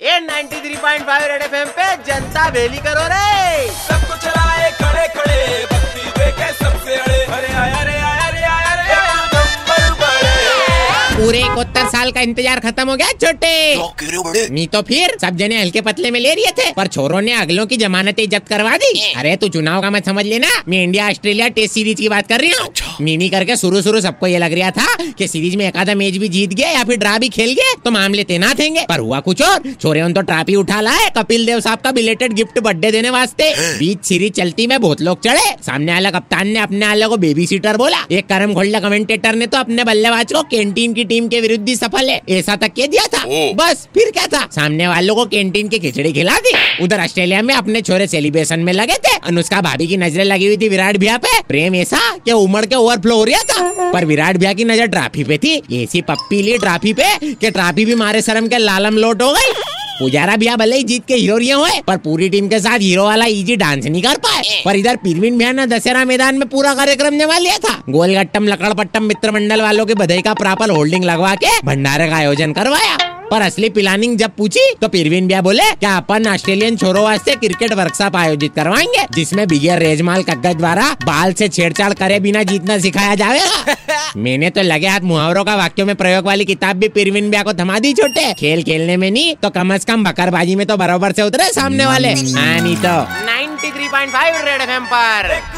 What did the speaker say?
ये 93.5 red FM पे जनता बेली करो रे। सबको चलाए खड़े खड़े भक्ति देखे सबसे अड़े। अरे आया रे आया रे आया रे नंबर बड़े पूरे इकहत्तर साल का इंतज़ार खत्म हो गया छोटे। नहीं तो फिर सब जने हल्के पतले में ले रहे थे पर छोरों ने अगलों की जमानतें जब्त करवा दी। अरे तू चुनाव का मत समझ लेना मैं इंडिया ऑस्ट्रेलिया टेस्ट सीरीज़ की बात कर रही हूँ। मिनी करके शुरू शुरू सबको ये लग रहा था कि सीरीज़ में एक आधा मैच भी जीत गए या फिर ड्रा भी खेल गए तो मामले तेना थेंगे। पर हुआ कुछ और। छोरे उन तो ट्रॉफी उठा लाए। कपिल देव साहब का बिलेटेड गिफ्ट बर्थडे देने वास्ते बीच सीरीज़ चलती में बहुत लोग चढ़े। सामने वाला कप्तान ने अपने वाले को बेबी सीटर बोला। एक करम खोल्ला कमेंटेटर ने तो अपने बल्लेबाज को कैंटीन की टीम के विरुद्ध ही सफल है। ऐसा तक कह दिया था। बस फिर क्या था? सामने वालों को कैंटीन की खिचड़ी खिला दी। उधर ऑस्ट्रेलिया में अपने छोरे सेलिब्रेशन में लगे थे। अनुष्का भाभी की नज़रें लगी हुई थी विराट भैया पे प्रेम ऐसा कि उमड़ के ओवरफ्लो हो रहा था पर विराट भैया की नज़र ट्राफी पे थी ऐसी पप्पी ली ट्राफी पे कि ट्राफी भी मारे शर्म के लालम लोट हो गई पुजारा भैया भले ही जीत के हीरो हुए पर पूरी टीम के साथ हीरो वाला इजी डांस नहीं कर पाए पर इधर पीरवीन भैया ने दशहरा मैदान में पूरा कार्यक्रम निभा लिया था गोलगट्टम लकड़पट्टम मित्र मंडल वालों के बधाई का प्रॉपर होल्डिंग लगवा के भंडारे का आयोजन करवाया पर असली प्लानिंग जब पूछी तो पीरवीन भैया बोले क्या अपन ऑस्ट्रेलियन छोरों वास्ते क्रिकेट वर्कशॉप आयोजित करवाएँगे जिसमें बिगर रेजमाल कग्गज द्वारा बाल से छेड़छाड़ करे बिना जीतना सिखाया जाएगा मैंने तो लगे हाथ मुहावरों का वाक्यों में प्रयोग वाली किताब भी पीरवीन भैया को थमा दी छोटे। खेल खेलने में नहीं तो कम अज कम बकरबाजी में तो बराबर से उतरे सामने वाले। हाँ नहीं तो 93.5 थ्री पॉइंट फाइव बजाते रहो